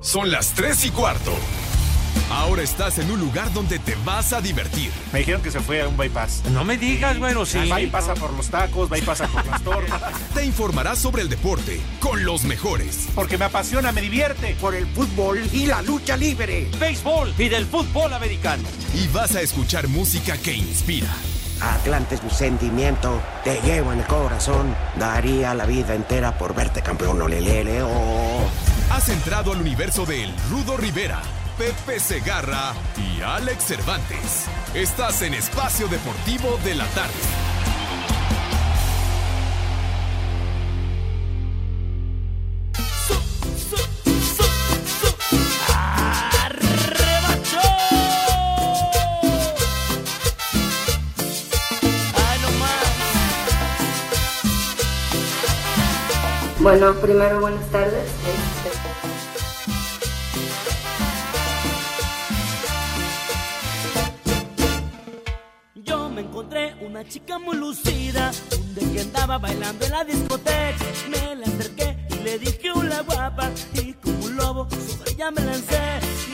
Son las 3 y cuarto. Ahora estás en un lugar donde te vas a divertir. Me dijeron que se fue a un bypass. No me digas, bueno, sí. Va y pasa por los tacos, va y pasa por las tortas. Te informarás sobre el deporte con los mejores. Porque me apasiona, me divierte. Por el fútbol y la lucha libre. Béisbol y del fútbol americano. Y vas a escuchar música que inspira. Atlante es mi sentimiento, te llevo en el corazón. Daría la vida entera por verte campeón, olelele, oh. Has entrado al universo de El Rudo Rivera, Pepe Segarra y Alex Cervantes. Estás en Espacio Deportivo de la Tarde. Bueno, primero buenas tardes. Una chica muy lucida, día que andaba bailando en la discoteca. Me la acerqué y le dije hola guapa, y como un lobo sobre ella me lancé.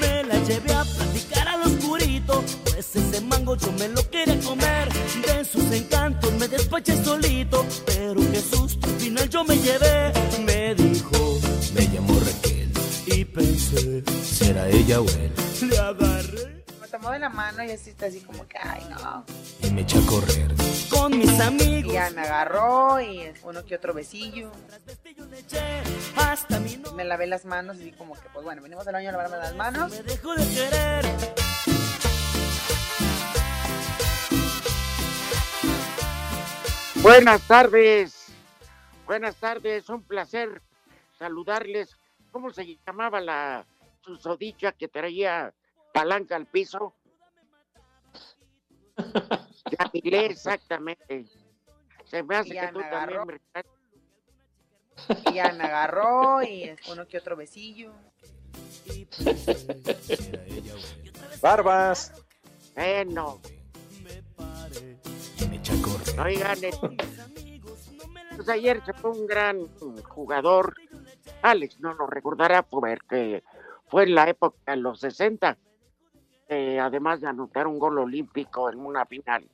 Me la llevé a platicar al oscurito, pues ese mango yo me lo quería comer. De sus encantos me despaché solito, pero qué susto, al final yo me llevé. Me dijo, me llamó Raquel, y pensé, ¿será ella o él? Le agarré tomó de la mano y así está así como que, ay no. y me eché a correr. Con mis Y amigos. ya me agarró y uno que otro besillo. Hasta mi no Me lavé las manos y como que, pues bueno, venimos al baño a lavarme las manos. me dejó de querer. Buenas tardes, buenas tardes, un placer saludarles. ¿Cómo se llamaba la susodicha que traía palanca al piso? Ya miré exactamente. Se me hace ya que tú me también agarró. me- Y ya me agarró y uno que otro besillo. Barbas. A correr. oigan, eh, pues ayer se fue un gran jugador. Alex no lo recordará porque fue en la época de los 60. Eh, además de anotar un gol olímpico en una final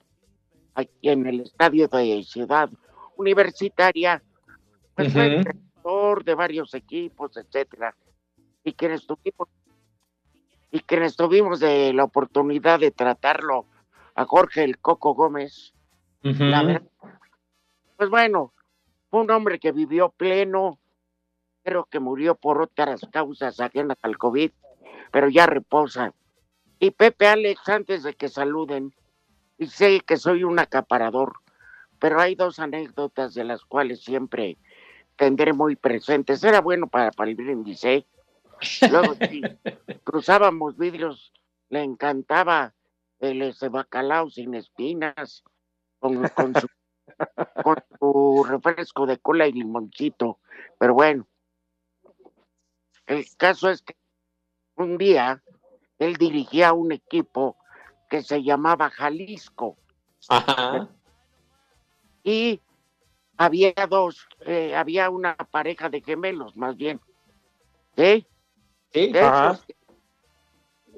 aquí en el estadio de Ciudad Universitaria, pues fue entrenador de varios equipos, etcétera, y quienes tuvimos y quienes tuvimos de la oportunidad de tratarlo a Jorge el Coco Gómez, la verdad, pues bueno, fue un hombre que vivió pleno, creo que murió por otras causas ajenas al COVID, pero ya reposa. Y Pepe Alex, antes de que saluden, y sé que soy un acaparador, pero hay dos anécdotas de las cuales siempre tendré muy presentes. Era bueno para, para el brindis, ¿eh? Luego, sí, cruzábamos vidrios, le encantaba el ese bacalao sin espinas, con, con su, con su refresco de cola y limoncito. Pero bueno, el caso es que un día él dirigía un equipo que se llamaba Jalisco Ajá. y había dos, eh, había una pareja de gemelos más bien. ¿Sí? Sí. De Ajá. esos,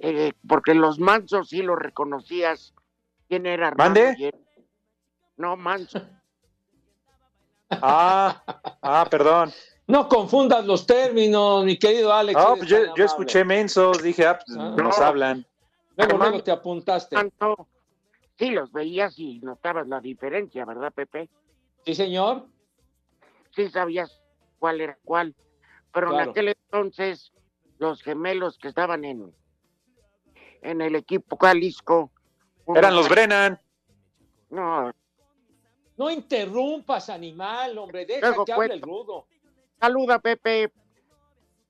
eh, porque los mansos sí los reconocías. ¿Quién era? ¿Mande? él? No, manso. Ah, ah, perdón. No confundas los términos, mi querido Alex. Pues yo, escuché mensos, dije, ah, pues Ah. nos No. hablan. Luego, luego te apuntaste. Tanto, sí los veías y notabas la diferencia, ¿verdad, Pepe? Sí, señor. Sí sabías cuál era cuál. Pero en aquel entonces, los gemelos que estaban en, en el equipo Jalisco. Eran los Brennan. No, No interrumpas, animal, hombre. Deja Luego que hable cuento. el rudo. Saluda, Pepe.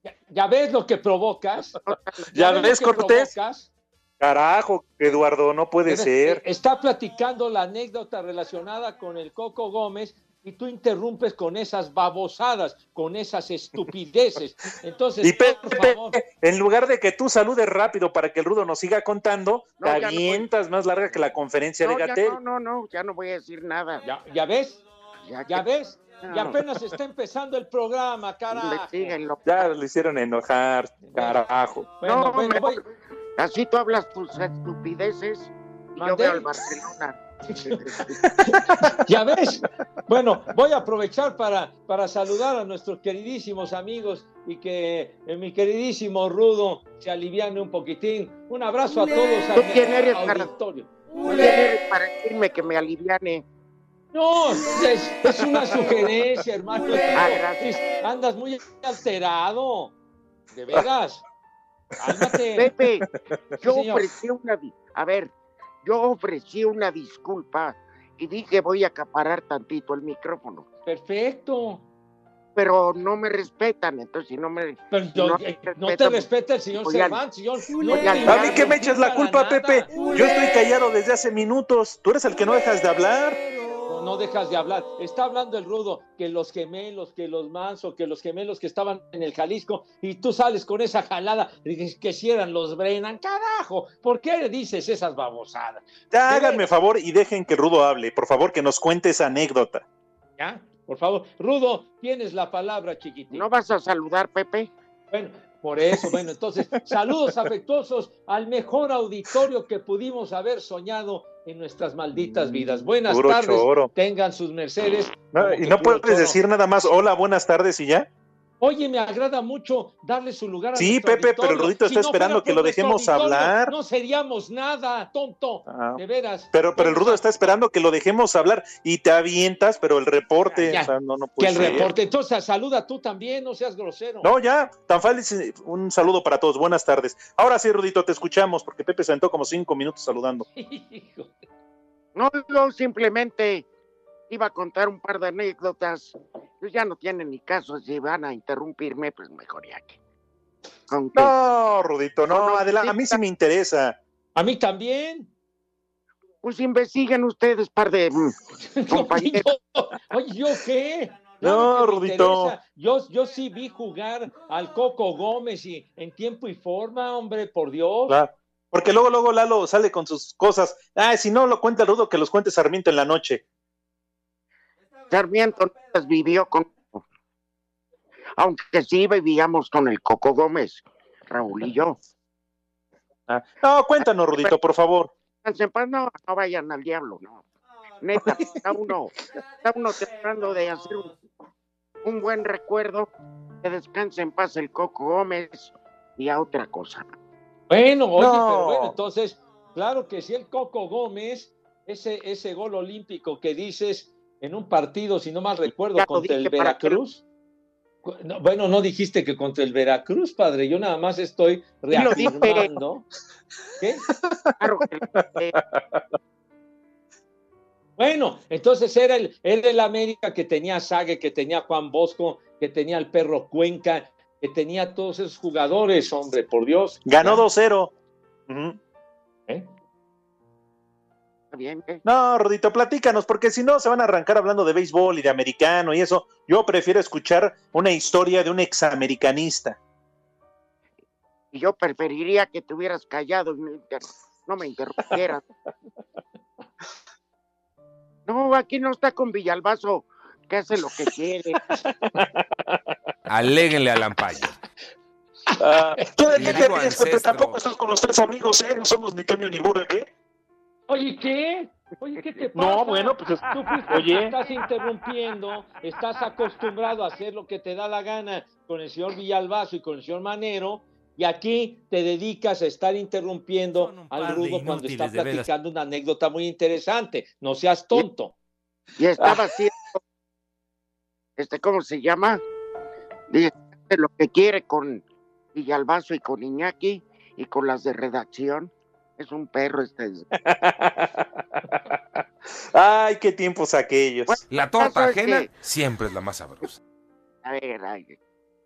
Ya, ya ves lo que provocas. ¿Ya ves, Cortés? provocas? Carajo, Eduardo, no puede ser. eh, Está platicando la anécdota relacionada con el Coco Gómez y tú interrumpes con esas babosadas, con esas estupideces. Entonces, Y por favor, en lugar de que tú saludes rápido para que el rudo nos siga contando, No, voy. avientas más larga que la conferencia No, de Gatel. no, no, no, ya no voy a decir nada. ya, ya ves, Ya, ya que- ves. Y apenas está empezando el programa, carajo. Ya lo hicieron enojar, carajo. Bueno, no, bueno, mejor- voy- así tú hablas tus estupideces y yo ¿Mandé? veo al Barcelona. Ya ves. Bueno, voy a aprovechar para, para saludar a nuestros queridísimos amigos y que eh, mi queridísimo Rudo se aliviane un poquitín. Un abrazo a todos ¿Tú quién eres, para- auditorio. ¿Quién eres para decirme que me aliviane? No, es, es una sugerencia, hermano. Ah, gracias. Andas muy alterado. De veras. Cálmate. Pepe, yo Sí, señor. ofrecí una... A ver, yo ofrecí una disculpa y dije voy a acaparar tantito el micrófono. Perfecto. Pero no me respetan, entonces si no me... Pero No eh, te no, te respetan. respeta el señor Cervantes. Yo, no A mí que me eches la culpa, nada. Pepe. Yo estoy callado desde hace minutos. Tú eres el que no dejas de hablar. No, dejas de hablar. Está hablando el rudo que los gemelos, que los manso, que los gemelos que estaban en el Jalisco y tú sales con esa jalada de que si eran los Brennan. Carajo, ¿por qué dices esas babosadas? Ya háganme favor y dejen que Rudo hable. Por favor, que nos cuente esa anécdota. ¿Ya? Por favor. Rudo, tienes la palabra, chiquitín. ¿No vas a saludar, Pepe? Bueno, por eso, bueno, entonces, saludos afectuosos al mejor auditorio que pudimos haber soñado en nuestras malditas vidas. Buenas Puro tardes, choro. tengan sus mercedes. No, y no puedes choro. decir nada más, hola, buenas tardes y ya. Oye, me agrada mucho darle su lugar a Sí, Pepe, pero el auditorio. Rudito está no esperando que lo dejemos hablar. No seríamos nada, tonto. Ah. De veras. Pero, pero el Rudo está esperando que lo dejemos hablar y te avientas, pero el reporte, Ya, o sea, no, no Que puede el ser. reporte. Entonces, saluda tú también, no seas grosero. No, ya, tan fácil. Un saludo para todos, buenas tardes. Ahora sí, Rudito, te escuchamos, porque Pepe se aventó como cinco minutos saludando. No, yo simplemente iba a contar un par de anécdotas. Pues ya no tienen ni caso. Si van a interrumpirme, pues mejor ya que. No, Rudito, no, adelante, a mí sí me interesa. A mí también. Pues investiguen ustedes, par de. mm, compañeros. Yo- oye, ¿yo qué? No, Rudito. Yo, yo sí vi jugar al Coco Gómez y en tiempo y forma, hombre, por Dios. Porque luego, luego Lalo sale con sus cosas. Ah, si no lo cuenta el Rudo, que los cuente Sarmiento en la noche. Sarmiento no las vivió con. Aunque sí vivíamos con el Coco Gómez, Raúl y yo. Ah, No, cuéntanos, Rudito, por favor. Descansen en paz, no, no vayan al diablo, no. Neta, está uno, está uno tratando de hacer un, un buen recuerdo. Que descanse en paz el Coco Gómez y a otra cosa. Bueno, oye, No. pero bueno, entonces, claro que si el Coco Gómez, ese, ese gol olímpico que dices en un partido, si no mal recuerdo, Ya contra el. Veracruz. No, bueno, no dijiste que contra el Veracruz, padre. Yo nada más estoy reafirmando. ¿Qué? Bueno, entonces era el, era el América que tenía Sague, que tenía Juan Bosco, que tenía al perro Cuenca, que tenía todos esos jugadores, hombre, por Dios. Ganó Ya, 2-0. Ujú. ¿eh? Bien, ¿eh? No, Rudito, platícanos, porque si no se van a arrancar hablando de béisbol y de americano y eso. Yo prefiero escuchar una historia de un examericanista. Y yo preferiría que te hubieras callado y no, me interrumpieras. No, aquí no está con Villalbazo, que hace lo que quiere. Aléguenle a Lampayo. ¿Tú de qué te ríes. Tampoco estás con los tres amigos, ¿eh? No somos ni cambio ni burro, ¿qué? Oye, ¿qué? Oye, ¿qué te pasa? No, bueno, pues, Tú fuiste- oye. estás interrumpiendo, estás acostumbrado a hacer lo que te da la gana con el señor Villalbazo y con el señor Manero, y aquí te dedicas a estar interrumpiendo al rudo cuando está platicando una anécdota muy interesante. No seas tonto. Y estaba haciendo, este, ¿cómo se llama? Dice, lo que quiere con Villalbazo y con Iñaki y con las de redacción. Es un perro este. Ay, qué tiempos aquellos. Bueno, La torta es ajena que- siempre es la más sabrosa. A ver, ay,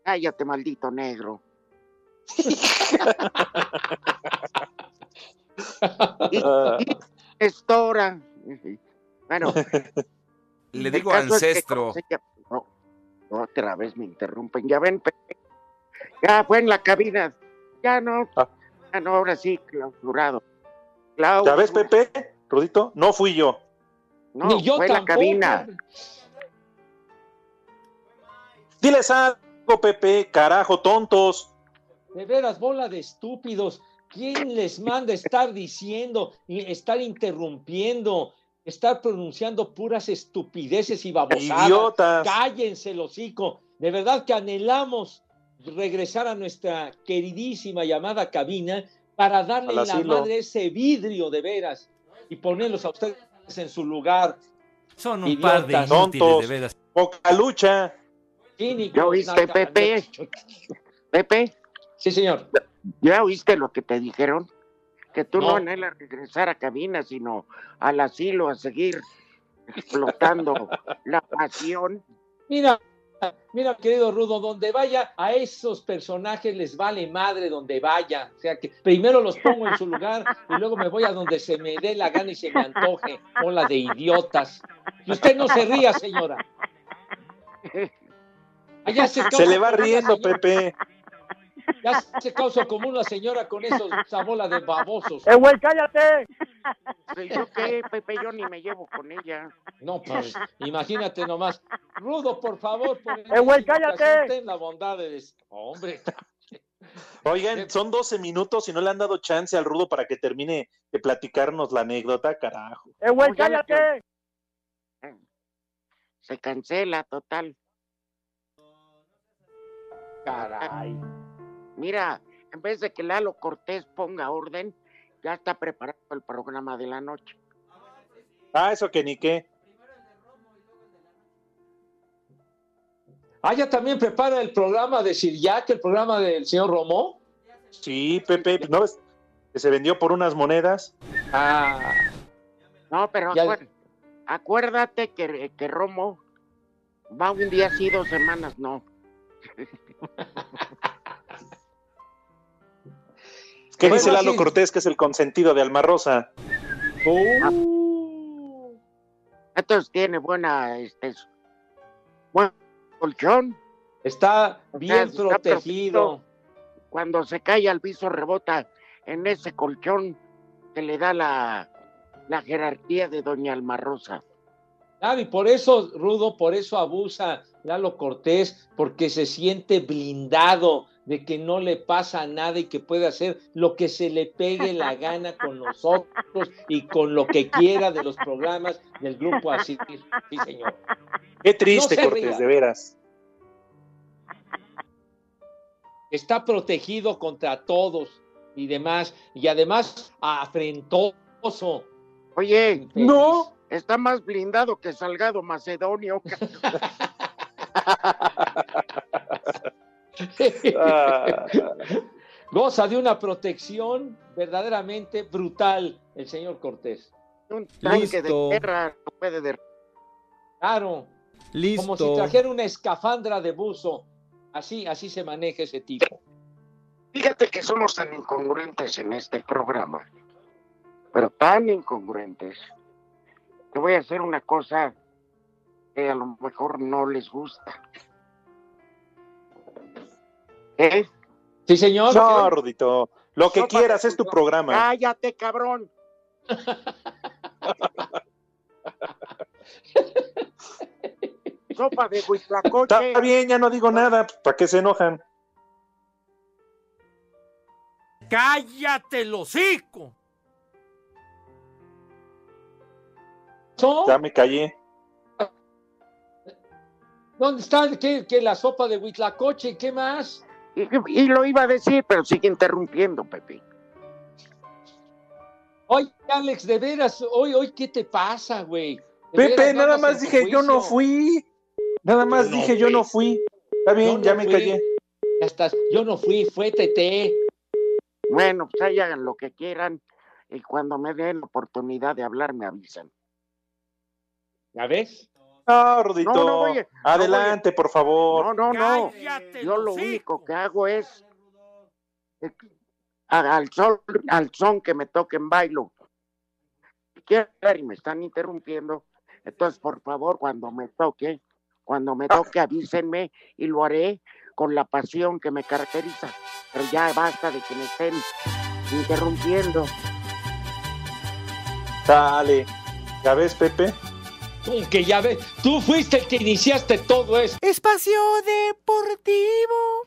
cállate, maldito negro. y, y Estora. Bueno, Le digo caso es que, ancestro. No, otra vez me interrumpen. Ya ven. Ya fue en la cabina. Ya no. Ah. Ya no, ahora sí, clausurado. ¿Ya ves, Clausura. Pepe? Rudito, no fui yo. No, Ni yo fue en la cabina. Diles algo, Pepe, carajo, tontos. De veras, bola de estúpidos. ¿Quién les manda estar diciendo y estar interrumpiendo, estar pronunciando puras estupideces y babosadas? Idiotas. Cállense, el hocico. De verdad que anhelamos regresar a nuestra queridísima llamada cabina para darle la madre ese vidrio de veras y ponerlos a ustedes en su lugar. Son un par de inútiles, Tontos. de veras. Poca lucha. Cínicos, ¿Ya oíste, naca- Pepe? Pepe, Sí, señor. ¿ya oíste lo que te dijeron? Que tú no, No. anhelas regresar a cabina, sino al asilo a seguir explotando la pasión. Mira, mira, querido Rudo, donde vaya a esos personajes les vale madre donde vaya. O sea que primero los pongo en su lugar y luego me voy a donde se me dé la gana y se me antoje. Hola de idiotas. Y usted no se ría, señora. Allá se, Se le va riendo, Pepe. Ya se causa como una señora con esos, esa bola de babosos. ¡Eh, güey, cállate! Pues, ¿Yo qué, Pepe? Yo ni me llevo con ella. No, pues, imagínate nomás. Rudo, por favor, por ¡Eh, güey, cállate! Ten la bondad de... des- Hombre, Oigan, son 12 minutos y no le han dado chance al rudo para que termine de platicarnos la anécdota, carajo. ¡Eh, güey, cállate! Se cancela, total. caray. Mira, en vez de que Lalo Cortés ponga orden, ya está preparado el programa de la noche. Ah, eso que ni qué. Ah, ya también prepara el programa de Siriac, el programa del señor Romo. Sí, Pepe, ¿no ves? Que se vendió por unas monedas. Ah, No, pero acuérdate, acuérdate que, que Romo va un día sí, dos semanas no. ¿Qué Bueno, dice Lalo sí. Cortés, que es el consentido de Alma Rosa? uh, Entonces tiene buena, este, buen colchón. está bien está protegido. Cuando se cae al piso rebota en ese colchón que le da la, la jerarquía de Doña Alma Rosa. Claro, y por eso, Rudo, por eso abusa Lalo Cortés, porque se siente blindado de que no le pasa nada y que puede hacer lo que se le pegue la gana con nosotros y con lo que quiera de los programas del grupo así. Sí, señor. Qué triste, No se Cortés, ría. de veras. Está protegido contra todos y demás, y además afrentoso. Oye, No. está más blindado que Salgado Macedonio. Ah, Goza de una protección verdaderamente brutal el señor Cortés. Un tanque Listo. de guerra no puede der- Claro, Listo. como si trajera una escafandra de buzo. Así, así se maneja ese tipo. Fíjate que somos tan incongruentes en este programa, pero tan incongruentes. Te voy a hacer una cosa que a lo mejor no les gusta. ¿Eh? Sí, señor. no, Rudito. Lo que Sopa quieras, es tu programa. Cállate, cabrón. Sopa de huitlacoche. Está bien, ya no digo nada. ¿Para qué se enojan? ¡Cállate el hocico! Ya me callé. ¿Dónde está ¿Qué, qué, la sopa de Huitlacoche? ¿Qué más? Y, y lo iba a decir, pero sigue interrumpiendo, Pepe. Oye, Alex, de veras, hoy, hoy, ¿qué te pasa, güey? Pepe, veras, nada más dije, yo no fui. Nada más no dije, yo no fui. Está bien, no ya me fui. callé. Ya estás, yo no fui, fue Tete. Bueno, pues ahí hagan lo que quieran y cuando me den la oportunidad de hablar me avisan. ¿Ya ves? No, Rudito. No, no voy a- no Adelante, por favor. No, no, no. ¡Cállate Yo lo único que hago es al sol, al son que me toquen bailo. Si quieren y me están interrumpiendo, entonces por favor cuando me toque, cuando me toque avísenme y lo haré con la pasión que me caracteriza. Pero ya basta de que me estén interrumpiendo. Dale. ¿Ya ves, Pepe? Tú que ya ves, tú fuiste el que iniciaste todo eso. Espacio Deportivo.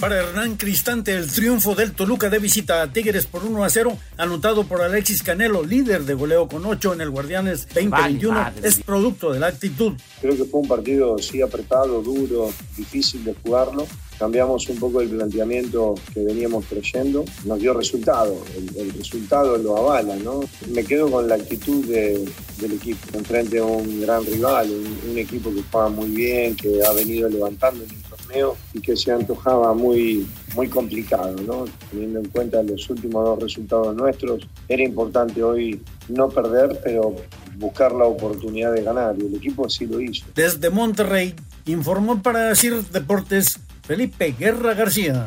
Para Hernán Cristante, el triunfo del Toluca de visita a Tigres por 1 a 0, anotado por Alexis Canelo, líder de goleo con 8 en el Guardianes 2021, es producto de la actitud. Creo que fue un partido sí apretado, duro, difícil de jugarlo. Cambiamos un poco el planteamiento que veníamos creyendo, nos dio resultado, el, resultado lo avala, ¿no? Me quedo con la actitud de, del equipo, enfrente a un gran rival, un, equipo que juega muy bien, que ha venido levantando en el torneo y que se antojaba muy, muy complicado, ¿no? Teniendo en cuenta los últimos dos resultados nuestros, era importante hoy no perder, pero buscar la oportunidad de ganar y el equipo sí lo hizo. Desde Monterrey, informó para decir Deportes Felipe Guerra García.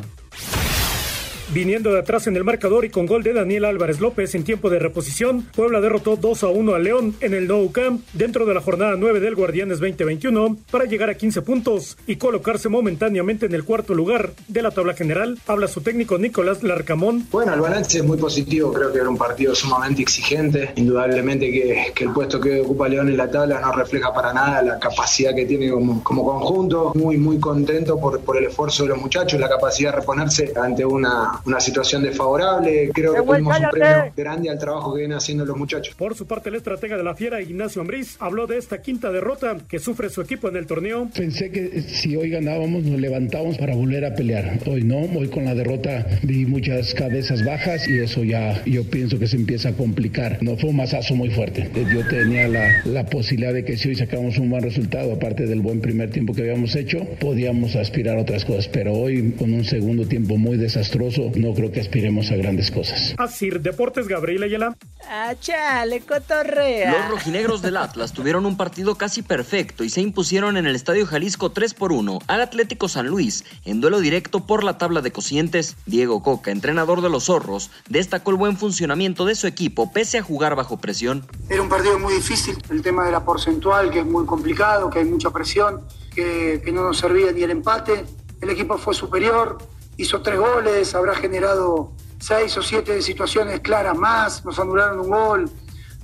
Viniendo de atrás en el marcador y con gol de Daniel Álvarez López en tiempo de reposición, Puebla derrotó 2 a 1 a León en el Nou Camp dentro de la jornada 9 del Guardianes 2021 para llegar a 15 puntos y colocarse momentáneamente en el cuarto lugar de la tabla general. Habla su técnico Nicolás Larcamón. Bueno, el balance es muy positivo, creo que era un partido sumamente exigente. Indudablemente que, el puesto que ocupa León en la tabla no refleja para nada la capacidad que tiene como, conjunto. Muy, muy contento por el esfuerzo de los muchachos, la capacidad de reponerse ante una una situación desfavorable. Creo que tuvimos un premio grande al trabajo que vienen haciendo los muchachos. Por su parte, el estratega de la Fiera, Ignacio Ambriz, habló de esta quinta derrota que sufre su equipo en el torneo. Pensé que si hoy ganábamos nos levantábamos para volver a pelear. Hoy no, hoy con la derrota vi muchas cabezas bajas y eso ya yo pienso que se empieza a complicar. No fue un masazo muy fuerte. Yo tenía la, la posibilidad de que si hoy sacamos un buen resultado, aparte del buen primer tiempo que habíamos hecho, podíamos aspirar a otras cosas. Pero hoy con un segundo tiempo muy desastroso, no creo que aspiremos a grandes cosas. Así, Deportes Gabriel Ayala. Ah, chale, cotorrea. Los rojinegros del Atlas tuvieron un partido casi perfecto y se impusieron en el Estadio Jalisco 3 por 1 al Atlético San Luis en duelo directo por la tabla de cocientes. Diego Coca, entrenador de los zorros, destacó el buen funcionamiento de su equipo pese a jugar bajo presión. Era un partido muy difícil, el tema de la porcentual, que es muy complicado, que hay mucha presión, que, que no nos servía ni el empate. El equipo fue superior, hizo tres goles, habrá generado seis o siete situaciones claras más, nos anularon un gol.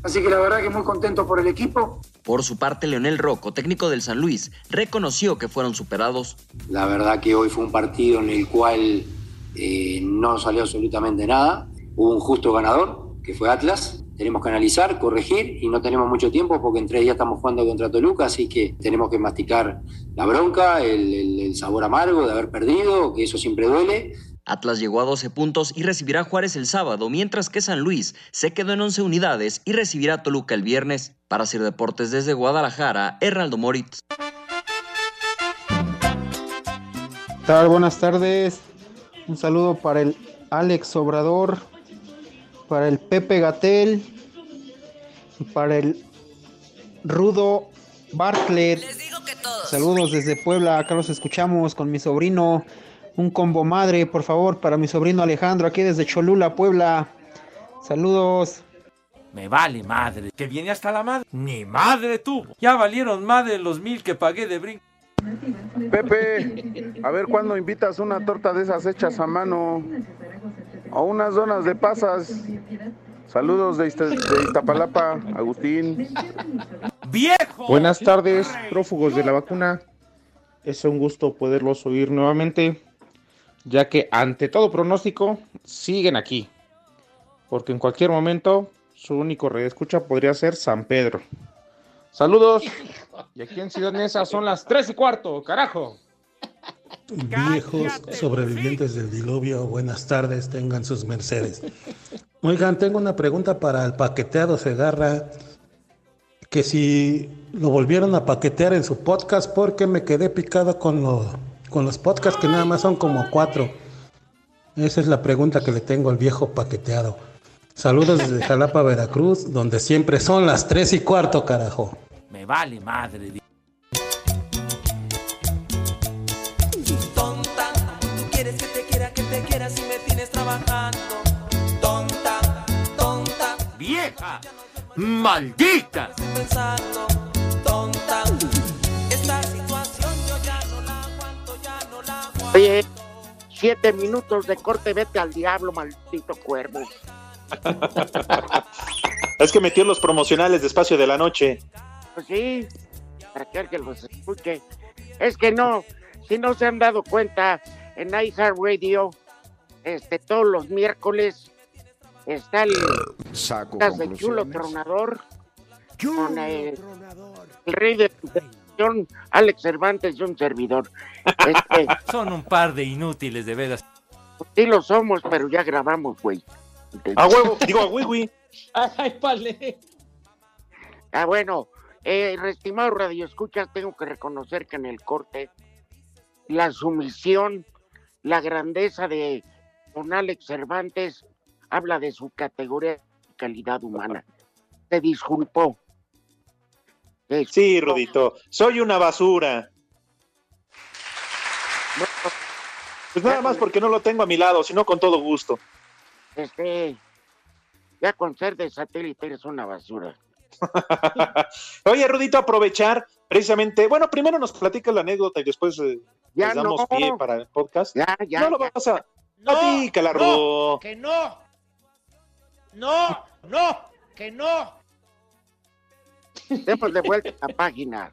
Así que la verdad que muy contento por el equipo. Por su parte, Leonel Rocco, técnico del San Luis, reconoció que fueron superados. La verdad que hoy fue un partido en el cual eh, no salió absolutamente nada. Hubo un justo ganador, que fue Atlas. Tenemos que analizar, corregir y no tenemos mucho tiempo porque en tres días estamos jugando contra Toluca, así que tenemos que masticar la bronca, el, el, el sabor amargo de haber perdido, que eso siempre duele. Atlas llegó a 12 puntos y recibirá a Juárez el sábado, mientras que San Luis se quedó en 11 unidades y recibirá a Toluca el viernes. Para Sir Deportes desde Guadalajara, Hernaldo Moritz. tal? Buenas tardes. Un saludo para el Alex Obrador, para el Pepe Gatel y para el Rudo Bartlett. Saludos desde Puebla, acá los escuchamos con mi sobrino. Un combo madre, por favor, para mi sobrino Alejandro, aquí desde Cholula, Puebla. Saludos. Me vale madre. Que viene hasta la madre. Ni madre tuvo. Ya valieron madre los mil que pagué de brinco. Pepe, a ver cuándo invitas una torta de esas hechas a mano o unas donas de pasas. Saludos de, de Iztapalapa, Agustín. ¡Viejo! Buenas tardes, prófugos de la vacuna. Es un gusto poderlos oír nuevamente, ya que ante todo pronóstico siguen aquí, porque en cualquier momento su único escucha podría ser San Pedro. Saludos, y aquí en Ciudad Neza son las 3 y cuarto, carajo. Viejos sobrevivientes del diluvio, buenas tardes, tengan sus mercedes. Oigan, tengo una pregunta para el paqueteado Segarra, que si lo volvieron a paquetear en su podcast, porque me quedé picado con, lo- con los podcasts que nada más son como cuatro. Esa es la pregunta que le tengo al viejo paqueteado. Saludos desde Jalapa, Veracruz, donde siempre son las tres y cuarto, carajo. Me vale madre. Aguanto. Oye, siete minutos de corte, vete al diablo, maldito cuervo. Es que metió los promocionales de espacio de la noche. Pues sí, para que alguien los escuche. Es que no, si no se han dado cuenta, en iHeartRadio, este, todos los miércoles está el Saco podcast de Chulo. Tronador con el, el rey de televisión, Alex Cervantes y un servidor. Este, Son un par de inútiles, de veras. sí lo somos, pero ya grabamos, güey. A huevo, digo a Wiwi. Ay, pale. Ah, bueno, eh, estimado Radio Escuchas, tengo que reconocer que en el corte la sumisión, la grandeza de don Alex Cervantes habla de su categoría de calidad humana. Se disculpó. Se Sí. Rudito. Soy una basura. Pues nada más porque no lo tengo a mi lado, sino con todo gusto. Este, ya con ser de satélite eres una basura. Oye, Rudito, aprovechar precisamente. Bueno, primero nos platicas la anécdota y después eh, Ya les damos no. pie para el podcast. Ya, ya. no lo ya. vas a. Platícala, Rudo. que no. No, no, que no. Demos de vuelta a la página.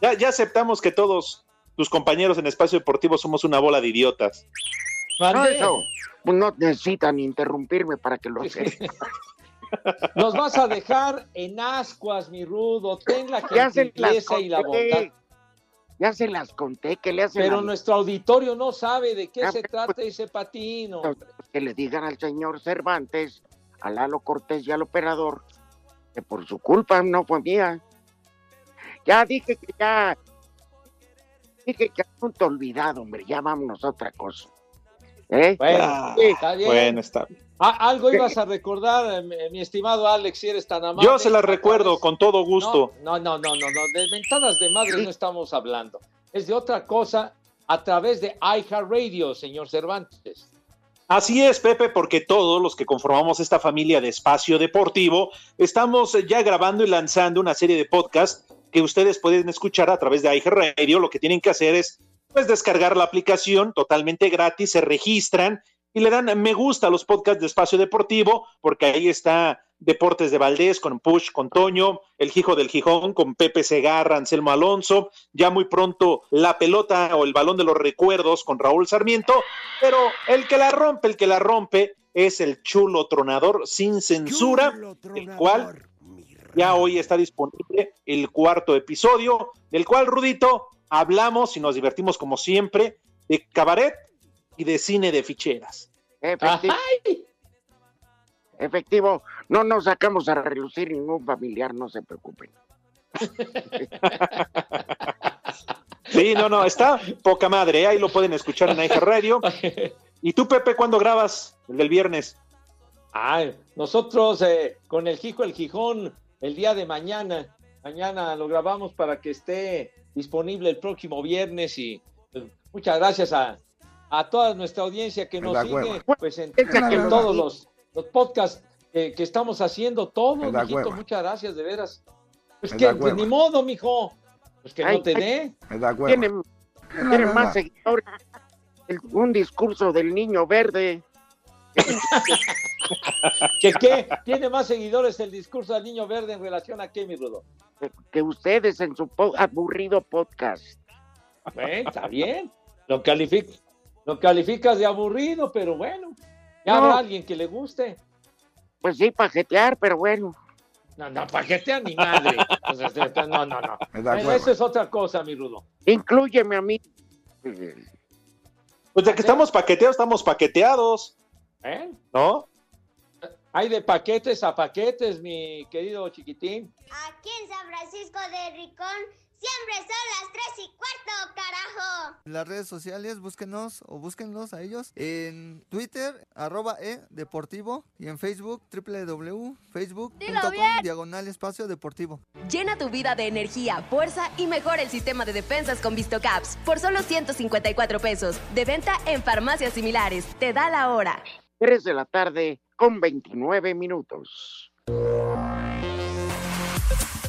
Ya, ya aceptamos que todos tus compañeros en Espacio Deportivo somos una bola de idiotas. No, eso, pues no necesitan interrumpirme para que lo sepan. Nos vas a dejar en ascuas, mi rudo. Ten la gentileza y la bondad. Ya se las conté que le hacen Pero nuestro auditorio no sabe de qué Ah, se pero- trata ese patino. que le digan al señor Cervantes, a Lalo Cortés y al operador, que por su culpa no fue mía. Ya dije que ya, dije que asunto olvidado, hombre, ya vámonos a otra cosa. ¿Eh? Bueno, Sí. está bien. Bueno, está. Ah, algo ibas a recordar, eh, mi, estimado Alex, si eres tan amable. Yo se las recuerdo con todo gusto. No, no, no, no, no, de mentadas de madre no estamos hablando. Es de otra cosa a través de iHeartRadio, señor Cervantes. Así es, Pepe, porque todos los que conformamos esta familia de espacio deportivo estamos ya grabando y lanzando una serie de podcasts que ustedes pueden escuchar a través de iHeartRadio. Lo que tienen que hacer es pues descargar la aplicación totalmente gratis, se registran y le dan me gusta a los podcasts de Espacio Deportivo, porque ahí está Deportes de Valdés con Push, con Toño, El Hijo del Gijón con Pepe Segarra, Anselmo Alonso, ya muy pronto La Pelota o El Balón de los Recuerdos con Raúl Sarmiento, pero el que la rompe, el que la rompe es el chulo tronador sin censura, el cual ya hoy está disponible el cuarto episodio, del cual, Rudito, hablamos y nos divertimos como siempre de cabaret y de cine de ficheras. Efectivo. Efectivo, no nos sacamos a relucir ningún familiar, no se preocupen. Sí, no, no, está poca madre, ¿eh? ahí lo pueden escuchar en iHeart Radio. ¿Y tú, Pepe, cuándo grabas? El del viernes. Ay, nosotros eh, con el Hijo el Gijón el día de mañana, mañana lo grabamos para que esté disponible el próximo viernes y pues, muchas gracias a, a toda nuestra audiencia que nos sigue pues en, todos los, los podcasts que, que estamos haciendo, todos, mijito, muchas gracias, de veras. Pues Es que, pues, ni modo, mijo, pues que Ay, no te dé. Es de acuerdo. Tiene, Es la tiene verdad. más seguidores. El- un discurso del niño verde. ¿Que qué? ¿Tiene más seguidores el discurso del niño verde en relación a qué, mi Rudo? que ustedes en su po- aburrido podcast. Bueno, está bien. Lo, calific- lo calificas de aburrido, pero bueno. Ya No. habrá alguien que le guste. Pues sí, pajetear, pero bueno. No, no, paquetea ni madre. O sea, este, no, no, no. Bueno, eso es otra cosa, mi Rudo. Inclúyeme a mí. Pues de que estamos paqueteados, estamos paqueteados, ¿Eh? ¿no? Hay de paquetes a paquetes, mi querido chiquitín. Aquí en San Francisco de Ricón siempre son las tres y cuarto, carajo. En las redes sociales, búsquenos o búsquenlos a ellos en Twitter, arroba e deportivo y en Facebook, www.facebook.com diagonal espacio deportivo. Llena tu vida de energía, fuerza y mejora el sistema de defensas con VistoCaps por solo 154 pesos. De venta en farmacias similares. Te da la hora. 3 de la tarde con 29 minutos.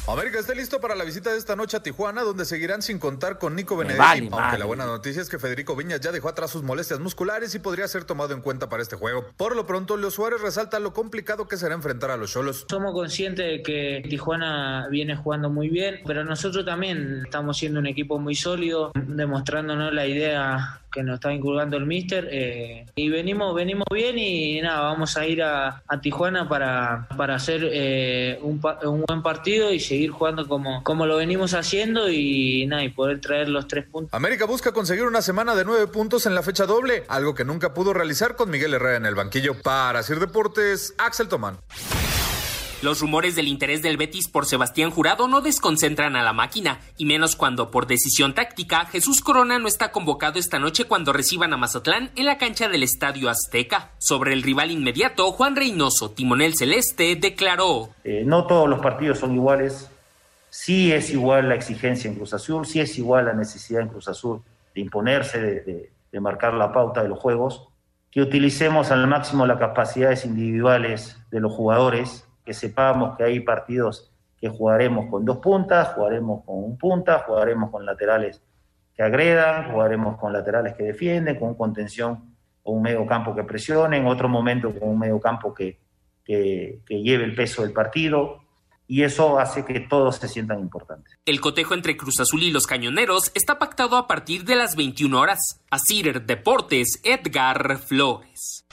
América está listo para la visita de esta noche a Tijuana, donde seguirán sin contar con Nico Benedetti. vale aunque la buena noticia es que Federico Viñas ya dejó atrás sus molestias musculares y podría ser tomado en cuenta para este juego. Por lo pronto, Leo Suárez resalta lo complicado que será enfrentar a los Cholos. Somos conscientes de que Tijuana viene jugando muy bien, pero nosotros también estamos siendo un equipo muy sólido, demostrándonos la idea que nos está inculcando el míster eh, y venimos venimos bien y nada vamos a ir a, a Tijuana para, para hacer eh, un, un buen partido y seguir jugando como, como lo venimos haciendo y nada y poder traer los tres puntos América busca conseguir una semana de nueve puntos en la fecha doble, algo que nunca pudo realizar con Miguel Herrera en el banquillo. Para Sir Deportes, Axel Tomán. Los rumores del interés del Betis por Sebastián Jurado no desconcentran a la máquina, y menos cuando, por decisión táctica, Jesús Corona no está convocado esta noche cuando reciban a Mazatlán en la cancha del Estadio Azteca. Sobre el rival inmediato, Juan Reynoso, timonel celeste, declaró. Eh, no todos los partidos son iguales. Sí es igual la exigencia en Cruz Azul, sí es igual la necesidad en Cruz Azul de imponerse, de, de- de marcar la pauta de los juegos. Que utilicemos al máximo las capacidades individuales de los jugadores, que sepamos que hay partidos que jugaremos con dos puntas, jugaremos con un punta, jugaremos con laterales que agredan, jugaremos con laterales que defienden, con contención o un medio campo que presione, en otro momento con un medio campo que, que, lleve el peso del partido, y eso hace que todos se sientan importantes. El cotejo entre Cruz Azul y los Cañoneros está pactado a partir de las 21 horas. Asir Deportes, Edgar Flores.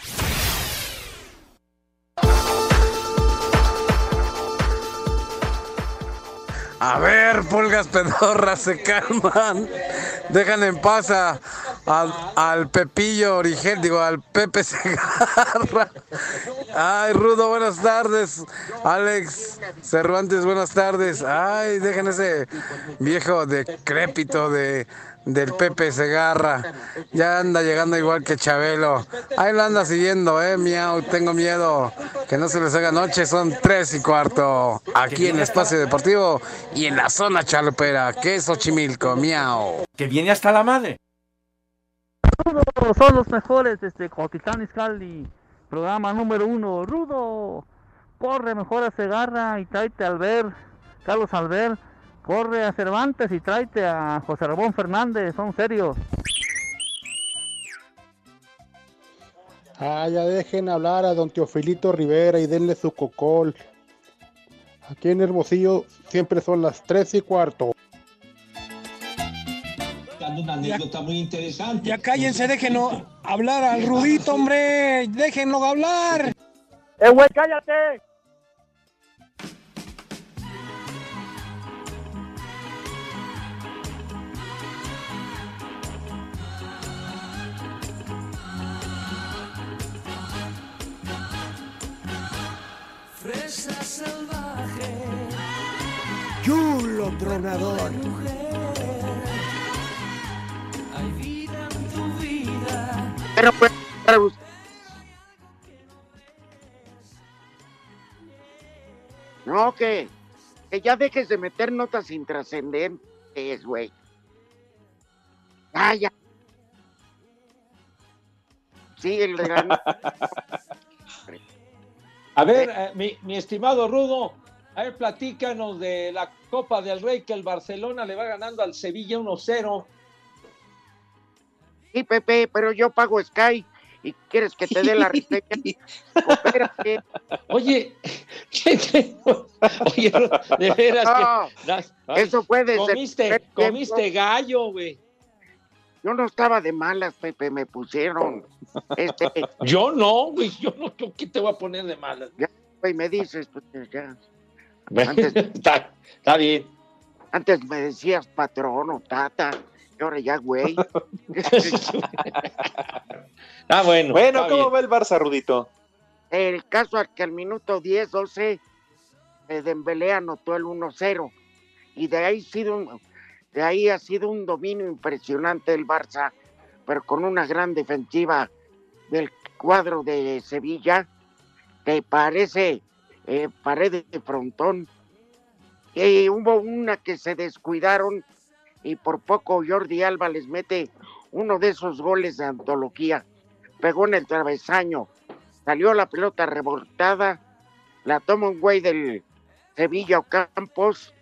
A ver, pulgas pedorras, se calman. Dejan en paz al, al Pepillo Origel, digo, al Pepe Segarra. Ay, Rudo, buenas tardes. Alex Cervantes, buenas tardes. Ay, dejen ese viejo decrépito de, del Pepe Segarra. Ya anda llegando igual que Chabelo. Ahí lo anda siguiendo, eh, miau. Tengo miedo que no se les haga noche. Son tres y cuarto. Aquí en Espacio Deportivo y en la zona chalupera, que es Xochimilco, miau. Que viene hasta la madre. Rudo, son los mejores desde Cotitlán Izcalli. Programa número uno. Rudo, corre mejor a Segarra y tráete a Albert, Carlos Albert. Corre a Cervantes y tráete a José Ramón Fernández. Son serios. Ah, ya dejen hablar a don Teofilito Rivera y denle su cocol. Aquí en Hermosillo siempre son las tres y cuarto. Una anécdota muy interesante. Ya cállense, déjenlo hablar al Rudito, hombre. Déjenlo hablar. ¡Eh, güey, cállate! Fresa salvaje. Chulo tronador. No, que, que ya dejes de meter notas intrascendentes, güey. Ah, ya. Sí, el de la- A ver, eh, mi, mi estimado Rudo, a ver, platícanos de la Copa del Rey que el Barcelona le va ganando al Sevilla 1-0. Sí, Pepe, pero yo pago Sky y quieres que te dé la reseña. Coopérate. Oye. Oye, de veras No, que. Ay, eso fue desde el Comiste, gallo, güey. Yo no estaba de malas, Pepe, me pusieron. Este, Yo no, güey. Yo no, yo ¿qué te voy a poner de malas? ya, güey, me dices, pues ya. Antes- está, está bien. Antes me decías patrón o tata, ahora ya, güey. Ah, bueno. Bueno, ¿cómo bien. va el Barça, Rudito? El caso es que al minuto 10, 12, eh, Dembélé anotó el 1-0. Y de ahí, sido un- de ahí ha sido un dominio impresionante el Barça, pero con una gran defensiva del cuadro de Sevilla, que parece eh, pared de frontón. Y hubo una que se descuidaron y por poco Jordi Alba les mete uno de esos goles de antología. Pegó en el travesaño, salió la pelota revoltada, la toma un güey del Sevilla Campos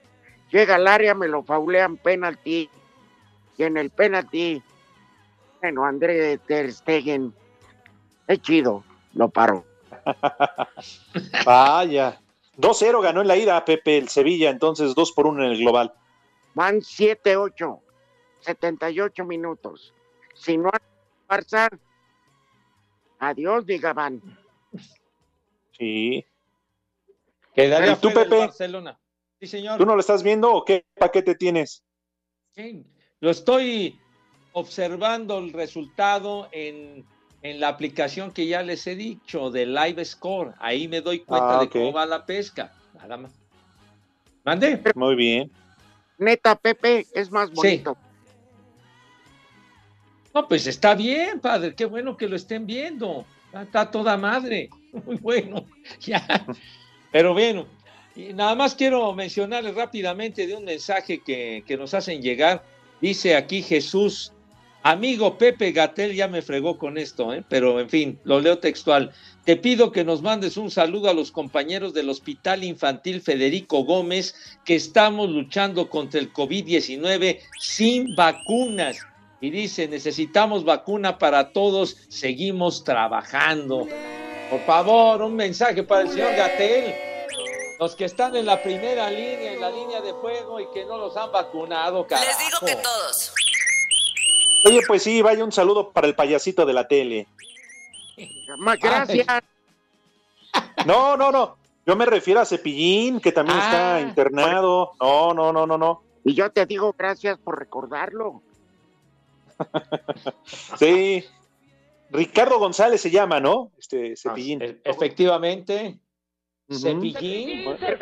llega al área, me lo faulean penalti. Y en el penalti, bueno, André Ter Stegen, es chido, lo paró. Vaya. 2-0 ganó en la ida Pepe el Sevilla, entonces 2 por 1 en el global. Van 7-8, 78 minutos. Si no hay Barça, adiós, diga van. Sí. Quedaría ¿Y tú, Pepe? Barcelona. Sí, señor. ¿Tú no lo estás viendo o qué paquete tienes? Sí, Lo estoy observando el resultado en, en la aplicación que ya les he dicho de Live Score. Ahí me doy cuenta Ah, de cómo va la pesca. Nada más. ¿Mande? Muy bien. Neta, Pepe, es más bonito. No, pues está bien, padre. Qué bueno que lo estén viendo. Está, está toda madre. Muy bueno. Ya. Pero bueno, y nada más quiero mencionarles rápidamente de un mensaje que, que nos hacen llegar. Dice aquí Jesús, amigo Pepe Gatel, ya me fregó con esto, ¿eh? pero en fin, lo leo textual. Te pido que nos mandes un saludo a los compañeros del Hospital Infantil Federico Gómez, que estamos luchando contra el COVID-19 sin vacunas. Y dice, necesitamos vacuna para todos, seguimos trabajando. Por favor, un mensaje para el señor Gatel. Los que están en la primera línea, en la línea de fuego y que no los han vacunado, carajo. Les digo que todos. Oye, pues sí, vaya un saludo para el payasito de la tele. Gracias. No, no, no. Yo me refiero a Cepillín, que también está Ah. internado. No, no, no, no, no. Y yo te digo gracias por recordarlo. Sí. Ricardo González se llama, ¿no? Este Cepillín. E- Efectivamente. Cepillín. Creo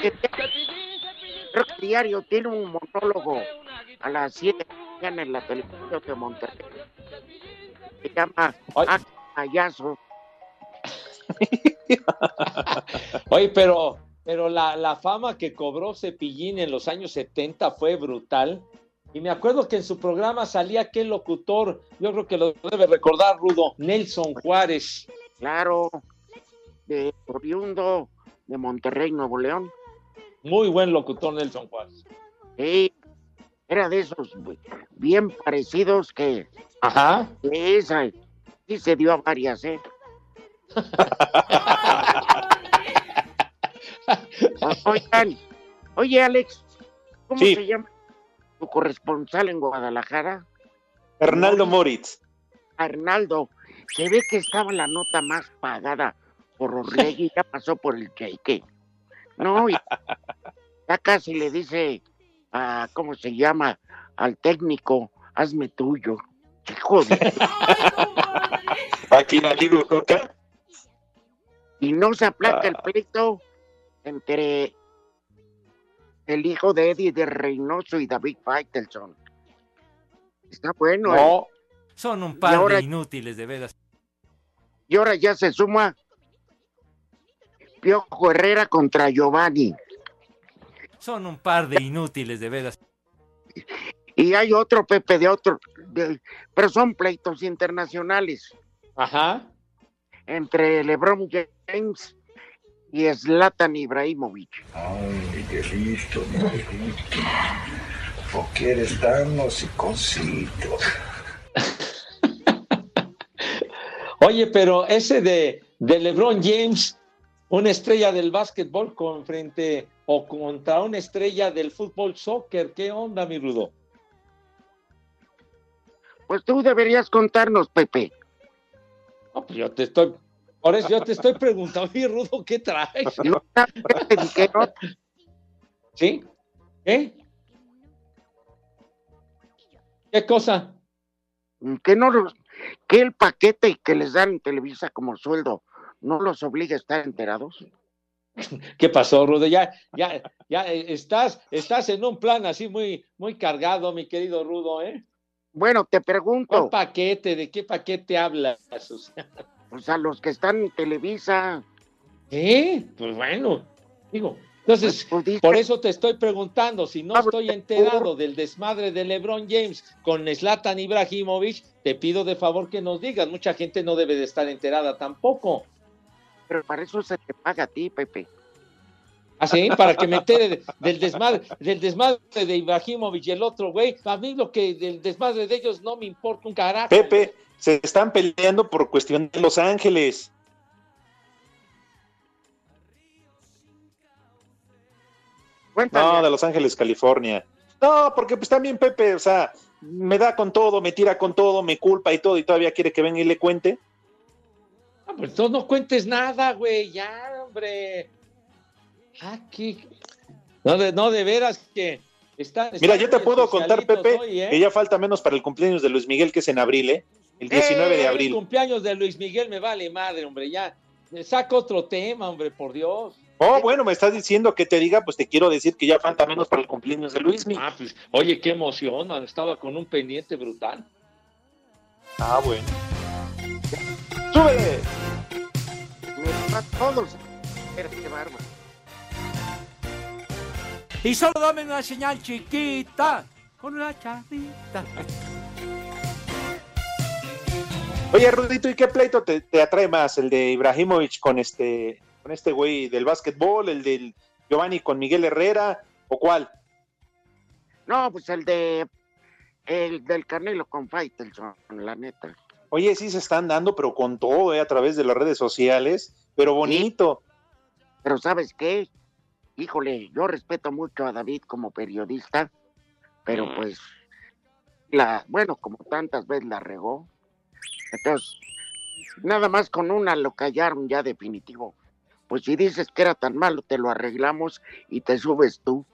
que, creo que diario tiene un monólogo a las 7 de la mañana en la televisión de Monterrey. Se llama Payaso. Oye, pero, pero la, la fama que cobró Cepillín en los años 70 fue brutal. Y me acuerdo que en su programa salía aquel locutor, yo creo que lo debe recordar Rudo, Nelson Juárez. Claro, de oriundo de Monterrey, Nuevo León. Muy buen locutor Nelson Juárez. Sí, era de esos bien parecidos que. Ajá. que esa sí se dio a varias, ¿eh? Oigan, oye Alex, ¿cómo Sí. se llama tu corresponsal en Guadalajara? Hernaldo Moritz. Arnaldo, se ve que estaba la nota más pagada por Orlegui, ya pasó por el cheque. No, y ya casi le dice a, ¿cómo se llama? Al técnico, hazme tuyo. Hijo de... Aquí la digo, Coca. Y no se aplaca el pleito entre el hijo de Eddie de Reynoso y David Faitelson. Está bueno. ¿eh? Son un par ahora- de inútiles, de veras. Y ahora ya se suma Piojo Herrera contra Giovanni. Son un par de inútiles, de veras. Y hay otro Pepe de otro, de- pero son pleitos internacionales. Ajá. Entre LeBron James y Zlatan Ibrahimovic. Ay, Miguelito. ¿Por qué eres tan hocicosito? Oye, pero ese de, de LeBron James, una estrella del básquetbol con frente o contra una estrella del fútbol soccer, ¿qué onda, mi Rudo? Pues tú deberías contarnos, Pepe. No, pues yo te estoy, por eso yo te estoy preguntando, mi Rudo, ¿qué traes? Yo te dije, ¿no? ¿Sí? ¿Qué? ¿Qué cosa? que no los- que el paquete que les dan en Televisa como sueldo no los obliga a estar enterados. ¿Qué pasó, Rudo? Ya, ya, ya eh, estás, estás en un plan así muy, muy cargado, mi querido Rudo, ¿eh? Bueno, te pregunto, ¿Qué paquete? ¿De qué paquete hablas? O sea, pues a los que están en Televisa, ¿Eh? Pues bueno, digo. Entonces, Pues, dice- por eso te estoy preguntando, si no estoy enterado del desmadre de LeBron James con Zlatan Ibrahimovic, te pido de favor que nos digas, mucha gente no debe de estar enterada tampoco. Pero para eso se te paga a ti, Pepe. Así, para que me entere del desmadre, del desmadre de Ibrahimovic y el otro güey. A mí lo que del desmadre de ellos no me importa un carajo. Pepe, se están peleando por cuestión de Los Ángeles. No, de Los Ángeles, California. No, porque pues también Pepe, o sea, me da con todo, me tira con todo, me culpa y todo, y todavía quiere que venga y le cuente. Ah, pues tú no cuentes nada, güey, ya, hombre. Aquí. No, de, no, de veras que está. Mira, yo te puedo contar, Pepe, ¿eh? que ya falta menos para el cumpleaños de Luis Miguel, que es en abril, ¿eh? El 19 de abril. El cumpleaños de Luis Miguel me vale madre, hombre, ya. Saca otro tema, hombre, por Dios. Oh, bueno, me estás diciendo que te diga, pues te quiero decir que ya falta menos para el cumpleaños de Luis Ah, pues, oye, qué emoción, estaba con un pendiente brutal. Ah, bueno. Y solo dame una señal chiquita, con una chavita. Oye, Rudito, ¿y qué pleito te, te atrae más? ¿El de Ibrahimovic con este con este güey del básquetbol, el del Giovanni con Miguel Herrera, o cuál? No, pues el de el del Canelo con Faitelson, la neta. Oye, sí se están dando, pero con todo, eh, a través de las redes sociales, pero bonito. Pero ¿sabes qué? Híjole, yo respeto mucho a David como periodista, pero mm. pues la, bueno, como tantas veces la regó. Entonces, nada más con una lo callaron ya definitivo pues si dices que era tan malo, te lo arreglamos y te subes tú.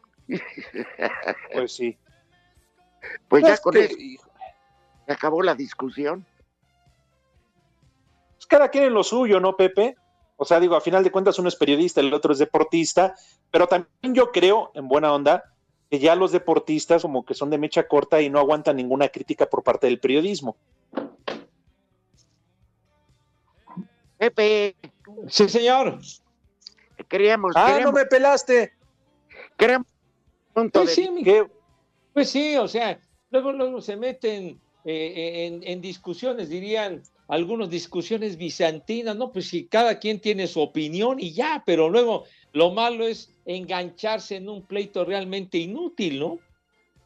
Pues sí. Pues, ya con eso se acabó la discusión. Pues cada quien en lo suyo, ¿no, Pepe? O sea, digo, a final de cuentas uno es periodista, el otro es deportista, pero también yo creo, en buena onda, que ya los deportistas como que son de mecha corta y no aguantan ninguna crítica por parte del periodismo. Pepe. Sí, señor. Queríamos. Ah, no me pelaste. Queremos. Pues sí, pues sí, o sea, luego, luego se meten eh, en, en, discusiones, dirían algunos discusiones bizantinas, ¿no? Pues si cada quien tiene su opinión y ya, pero luego lo malo es engancharse en un pleito realmente inútil, ¿no?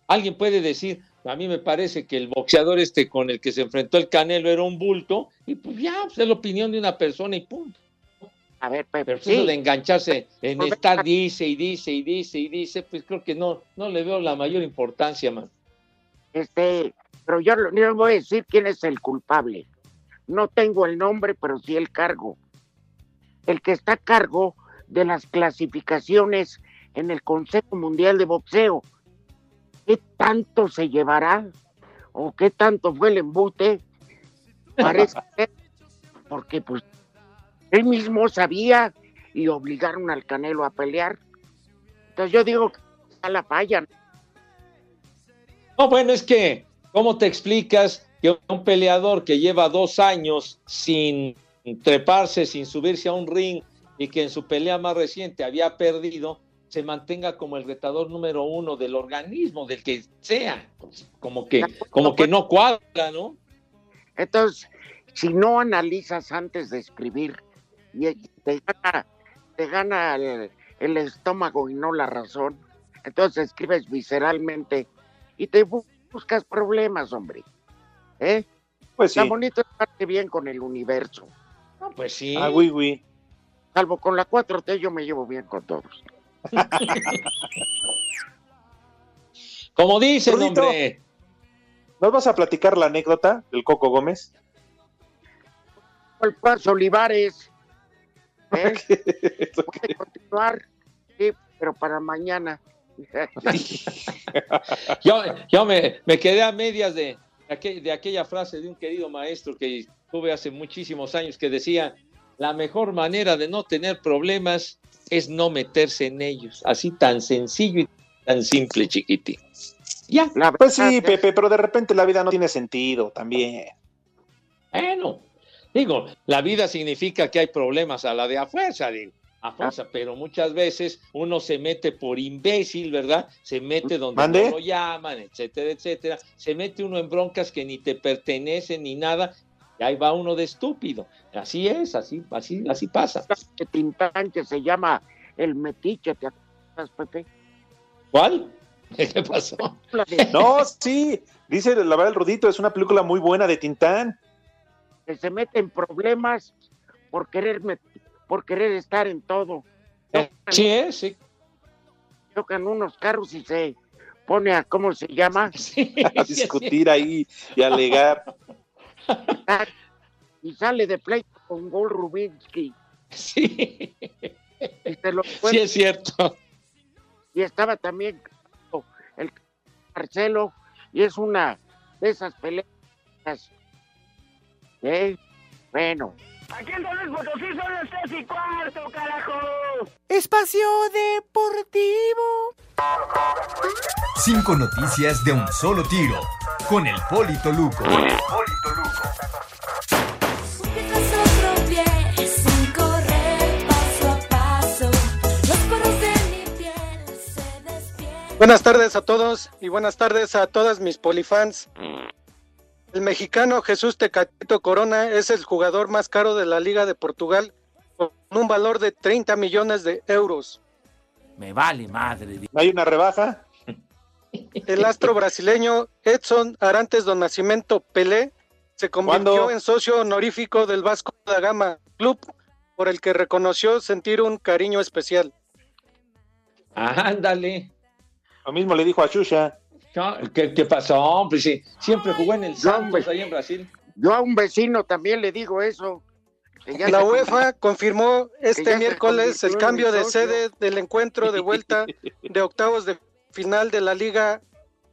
Alguien puede decir, a mí me parece que el boxeador este con el que se enfrentó el Canelo era un bulto, y pues ya, pues es la opinión de una persona y punto. A ver, Pepe. Pero eso de engancharse en estar dice y dice y dice y dice, pues creo que no, no le veo la mayor importancia, man. Este, pero yo, yo voy a decir quién es el culpable. No tengo el nombre, pero sí el cargo. El que está a cargo de las clasificaciones en el Consejo Mundial de Boxeo. ¿Qué tanto se llevará? ¿O qué tanto fue el embute? Parece porque pues él mismo sabía y obligaron al Canelo a pelear. Entonces yo digo que a la falla. No, bueno, es que, ¿cómo te explicas que un peleador que lleva dos años sin treparse, sin subirse a un ring y que en su pelea más reciente había perdido, se mantenga como el retador número uno del organismo, del que sea? Como que, como que no cuadra, ¿no? Entonces, si no analizas antes de escribir y te gana, te gana el, estómago y no la razón. Entonces escribes visceralmente y te buscas problemas, hombre. ¿Eh? Pues sí. Está bonito estarte bien con el universo. No, pues sí. Ah, oui, oui. Salvo con la 4T yo me llevo bien con todos. Como dice hombre. ¿Nos vas a platicar la anécdota del Coco Gómez? El paso Olivares. ¿Eh? continuar, sí, pero para mañana. yo yo me, me, quedé a medias de, de aquella frase de un querido maestro que tuve hace muchísimos años que decía, la mejor manera de no tener problemas es no meterse en ellos. Así tan sencillo y tan simple, chiquiti. Ya. pues sí, Pepe, pero de repente la vida no tiene sentido también. Bueno, Digo, la vida significa que hay problemas a la de a fuerza, digo, a ah. fuerza, pero muchas veces uno se mete por imbécil, ¿verdad? Se mete donde no lo llaman, etcétera, etcétera. Se mete uno en broncas que ni te pertenecen ni nada, y ahí va uno de estúpido. Así es, así, así, así pasa. Que que se llama El Metiche, ¿te acuerdas, Pepe? ¿Cuál? ¿Qué pasó? No, sí, dice la verdad el Rudito, es una película muy buena de Tintán. Que se mete en problemas por querer, met- por querer estar en todo. Sí, ¿eh? sí. Tocan unos carros y se pone a, ¿cómo se llama? A discutir ahí y alegar. Y sale de pleito con Gol Rubinsky. Sí. Y se lo Sí, es cierto. Y estaba también el Marcelo, y es una de esas peleas. ¿eh? Bueno, Aquí en San Luis Potosí son las tres y cuarto, carajo. Espacio Deportivo. Cinco noticias de un solo tiro. Con el Polito Luco. otro pie sin correr paso a paso. Los poros de mi piel se despiertan. Buenas tardes a todos y buenas tardes a todas mis polifans. El mexicano Jesús Tecatito Corona es el jugador más caro de la Liga de Portugal con un valor de 30 millones de euros. Me vale madre. ¿Hay una rebaja? El astro brasileño Edson Arantes do Nascimento Pelé se convirtió ¿Cuándo? en socio honorífico del Vasco da Gama, club por el que reconoció sentir un cariño especial. Ándale. Lo mismo le dijo a Xuxa. ¿Qué, qué pasó? Pues sí, siempre jugó en el Santos, ahí en Brasil. yo a un vecino también le digo eso. La UEFA confirmó este miércoles el cambio de sede del encuentro de vuelta de octavos de final de la Liga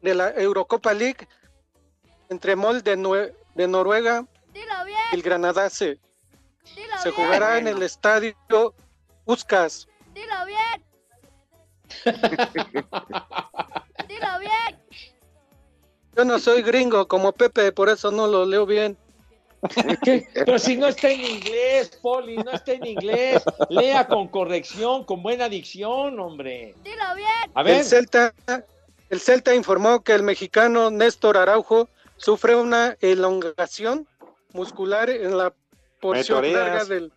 de la Eurocopa League entre Mol de, Nue- de Noruega y el Granadase. Se jugará en el estadio Puskas. Dilo bien. Dilo bien. Yo no soy gringo como Pepe, por eso no lo leo bien. ¿Qué? Pero si no está en inglés, Poli, no está en inglés. Lea con corrección, con buena dicción, hombre. Dilo bien. A ver. El Celta, el Celta informó que el mexicano Néstor Araujo sufre una elongación muscular en la porción larga del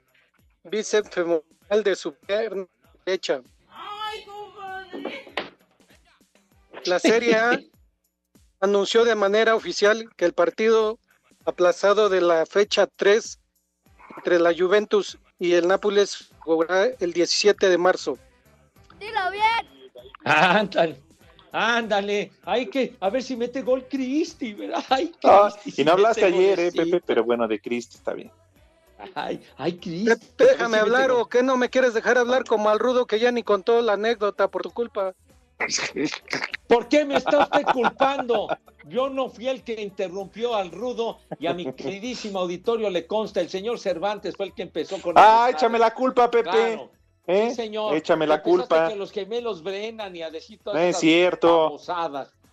bíceps femoral de su pierna derecha. La Serie A anunció de manera oficial que el partido aplazado de la fecha 3 entre la Juventus y el Nápoles jugará el 17 de marzo. Dilo bien. Ándale. Ándale, hay que, a ver si mete gol Cristi, ¿verdad? Ay, Ah, Cristi, y no hablaste ayer, eh. Pepe, pero bueno, de Cristo está bien. Ay, ay, Cristi. Déjame si hablar o que no me quieres dejar hablar como al rudo que ya ni contó la anécdota por tu culpa. ¿Por qué me está usted culpando? Yo no fui el que interrumpió al rudo y a mi queridísimo auditorio le consta, el señor Cervantes fue el que empezó con Ah, el- échame la culpa, Pepe. Claro. ¿Eh? Sí, señor. Échame la culpa. que los gemelos Brennan y a decir todas No es cierto.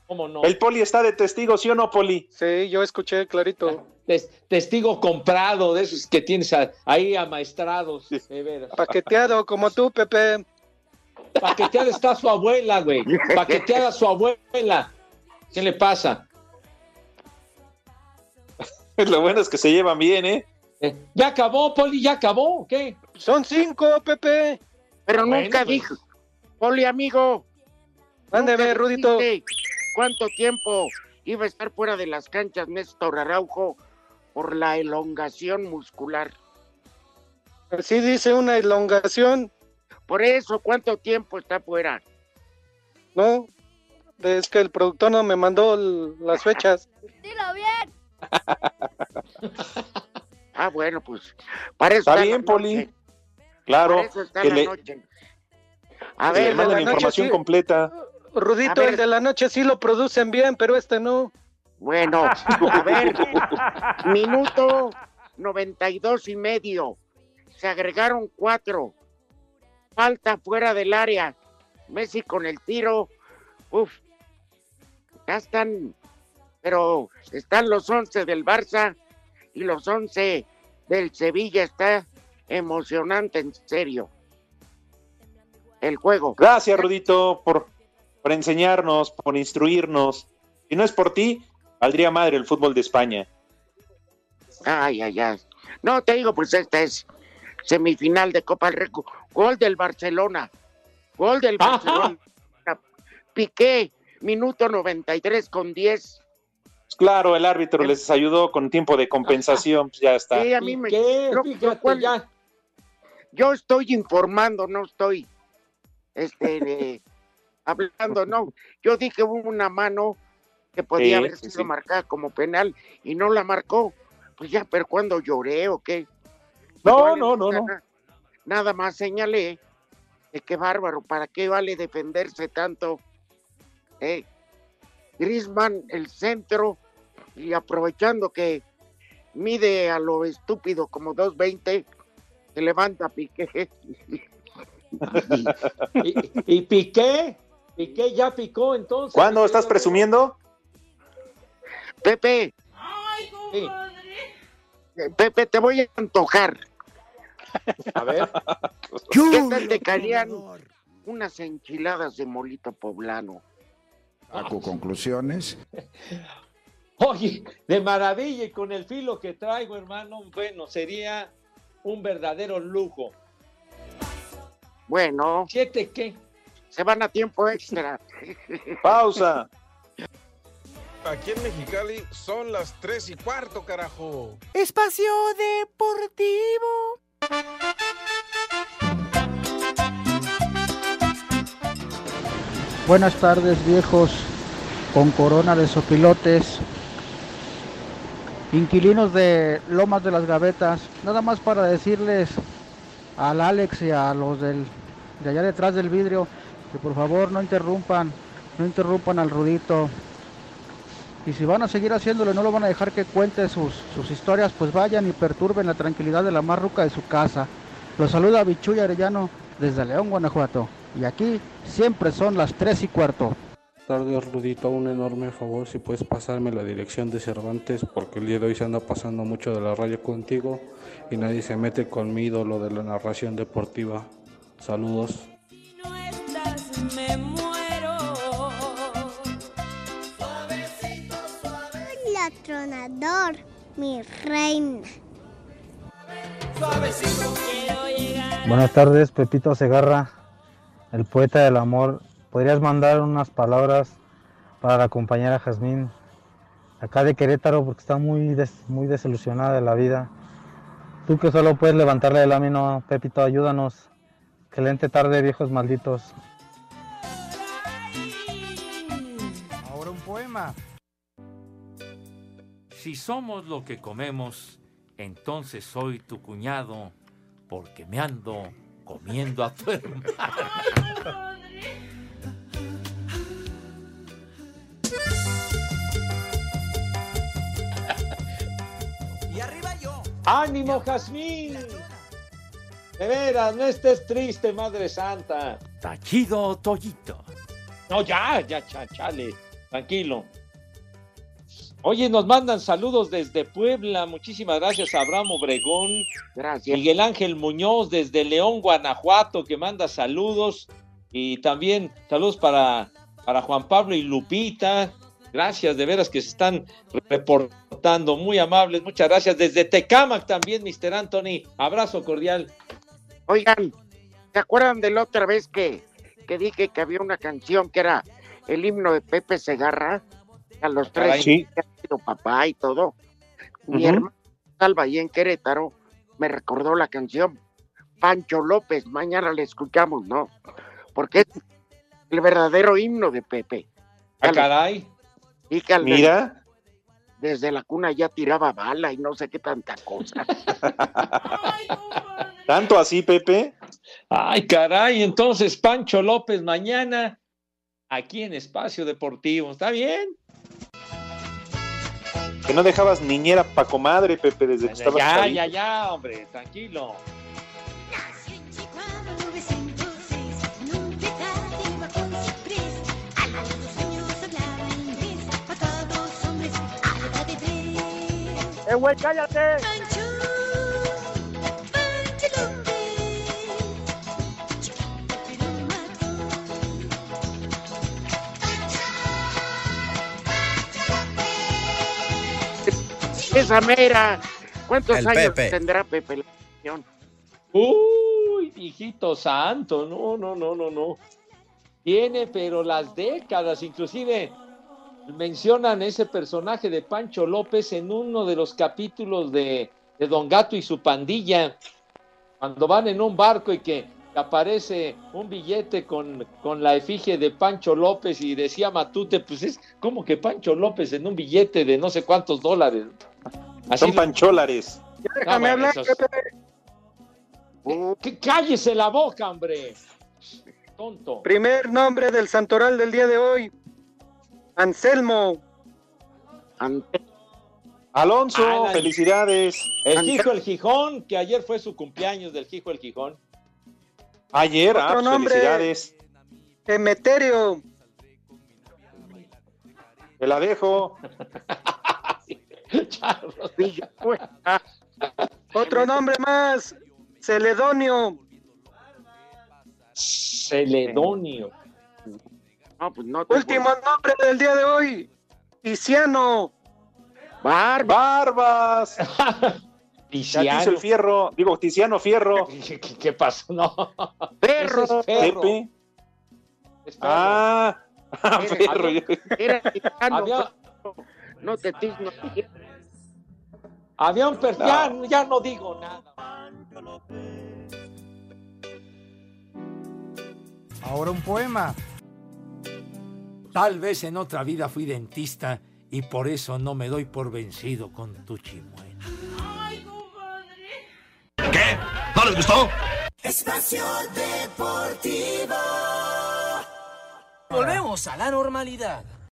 ¿Cómo no? El Poli está de testigo, ¿sí o no, Poli? Sí, yo escuché clarito. Tes- testigo comprado de esos que tienes a- ahí amaestrados, de veras. Paqueteado como tú, Pepe. Paqueteada está su abuela, güey. Paqueteada su abuela. ¿Qué le pasa? Lo bueno es que se llevan bien, ¿eh? Ya acabó, Poli, ya acabó. ¿Qué? Son cinco, Pepe. Pero Bueno, nunca pues. dijo, Poli amigo. Mándeme, Rudito. ¿Cuánto tiempo iba a estar fuera de las canchas Néstor Araujo por la elongación muscular? Sí dice una elongación. Por eso, ¿cuánto tiempo está fuera? No, es que el productor no me mandó el- las fechas. Dilo bien. Ah, bueno, pues para eso Está la bien, noche. Poli. Claro, Para eso está que la le, noche. A que le ver, manden la información sí. completa. Rudito, el de la noche sí lo producen bien, pero este no. Bueno, a ver, minuto 92 y medio. Se agregaron cuatro. Falta fuera del área. Messi con el tiro. Uf. Ya están, pero están los 11 del Barça y los 11 del Sevilla. Está emocionante, en serio. El juego. Gracias, Rudito, por, por enseñarnos, por instruirnos. Si no es por ti, valdría madre el fútbol de España. Ay, ay, ay. No, te digo, pues esta es semifinal de Copa del Rey. Gol del Barcelona. Gol del Barcelona. Piqué, minuto 93 con 10. Claro, el árbitro les ayudó con tiempo de compensación, pues ya está. Sí, a mí me. ¿Qué? yo- Fíjate yo cual- ya. yo estoy informando, no estoy este, de- hablando, no. Yo dije hubo una mano que podía Sí, haber sido sí. marcada como penal y no la marcó. Pues ya, pero cuando lloré o qué. No, no, no, no. Nada más señalé de qué bárbaro, ¿para qué vale defenderse tanto? Eh, Grisman, el centro, y aprovechando que mide a lo estúpido como 2.20, se levanta Piqué. ¿Y, y Piqué? ¿Piqué ya picó entonces? ¿Cuándo estás presumiendo? Pepe, Sí. eh, Pepe, te voy a antojar. A ver. ¿Qué tal te caerían unas enchiladas de molito poblano? Saco conclusiones. Oye, de maravilla y con el filo que traigo, hermano, bueno, sería un verdadero lujo. Bueno, ¿Siete qué? se van a tiempo extra. Pausa. Aquí en Mexicali son las tres y cuarto, carajo. Espacio Deportivo. Buenas tardes viejos con corona de sopilotes, inquilinos de Lomas de las Gavetas, nada más para decirles al Alex y a los del, de allá detrás del vidrio que por favor no interrumpan, no interrumpan al Rudito. Y si van a seguir haciéndolo y no lo van a dejar que cuente sus, sus historias, pues vayan y perturben la tranquilidad de la marruca de su casa. Los saluda Bichuy Arellano desde León, Guanajuato. Y aquí siempre son las 3 y cuarto. Tardes, Rudito, un enorme favor si puedes pasarme la dirección de Cervantes porque el día de hoy se anda pasando mucho de la radio contigo y nadie se mete con mi ídolo de la narración deportiva. Saludos. La tronador, mi reina. Buenas tardes, Pepito Segarra, el poeta del amor. ¿Podrías mandar unas palabras para la compañera Jazmín, acá de Querétaro, porque está muy, des- muy desilusionada de la vida? Tú que solo puedes levantarle el lámina, Pepito, ayúdanos. Excelente tarde, viejos malditos. Ahora un poema. Si somos lo que comemos, entonces soy tu cuñado, porque me ando comiendo a tu hermano. Y arriba yo. ¡Ánimo, Jazmín! De veras, no estés triste, Madre Santa. Tachido Toyito. No, ya, ya, cha- chale, tranquilo. Oye, nos mandan saludos desde Puebla. Muchísimas gracias a Abraham Obregón. Gracias. Miguel Ángel Muñoz desde León, Guanajuato, que manda saludos. Y también saludos para, para Juan Pablo y Lupita. Gracias, de veras que se están reportando. Muy amables, muchas gracias. Desde Tecámac también, Mr. Anthony. Abrazo cordial. Oigan, ¿se acuerdan de la otra vez que, que dije que había una canción que era el himno de Pepe Segarra? A los tres. Sí. que ha sido papá y todo. Mi hermano Salva ahí en Querétaro me recordó la canción. Pancho López, mañana la escuchamos, ¿no? Porque es el verdadero himno de Pepe. Ah, caray. Y Mira. desde la cuna ya tiraba bala y no sé qué tanta cosa. ¿Tanto así, Pepe? Ay, caray, entonces Pancho López mañana aquí en Espacio Deportivo. ¿Está bien? Que no dejabas niñera pa' comadre, Pepe, desde que estabas Ya, chavito. ya, ya, hombre, tranquilo. ¡Eh, güey, cállate! Esa mera. ¿Cuántos El años Pepe. tendrá Pepe la canción? Uy, viejito santo, no, no, no, no, no. Tiene, pero las décadas, inclusive mencionan ese personaje de Pancho López en uno de los capítulos de, de Don Gato y su pandilla, cuando van en un barco y que aparece un billete con, con la efigie de Pancho López y decía Matute, pues es como que Pancho López en un billete de no sé cuántos dólares. Son pancholares. Déjame Ah, bueno, hablar, esos- Pepe. Que cállese la boca, hombre. Tonto. Primer nombre del santoral del día de hoy. Anselmo. Alonso, Ah, la- felicidades. El Hijo el Gijón, que ayer fue su cumpleaños del Hijo el Gijón. Ayer, ah, Otro pues, nombre. felicidades. Emeterio. Te la dejo. Otro nombre más. Celedonio. Celedonio. No, pues no te Último nombre del día de hoy. Tiziano. Barbas. Tiziano. El fierro. Digo, Tiziano Fierro. ¿Qué, qué- qué pasó? No. Perro. Ese es perro. Pepe. Es perro. Ah, ah, perro. Era Había, no te tigno. había un per... Ya, ya no digo nada. Ahora un poema. Tal vez en otra vida fui dentista y por eso no me doy por vencido con tu chimuelo. ¿Qué? ¿No les gustó? Espacio Deportivo. Volvemos a la normalidad.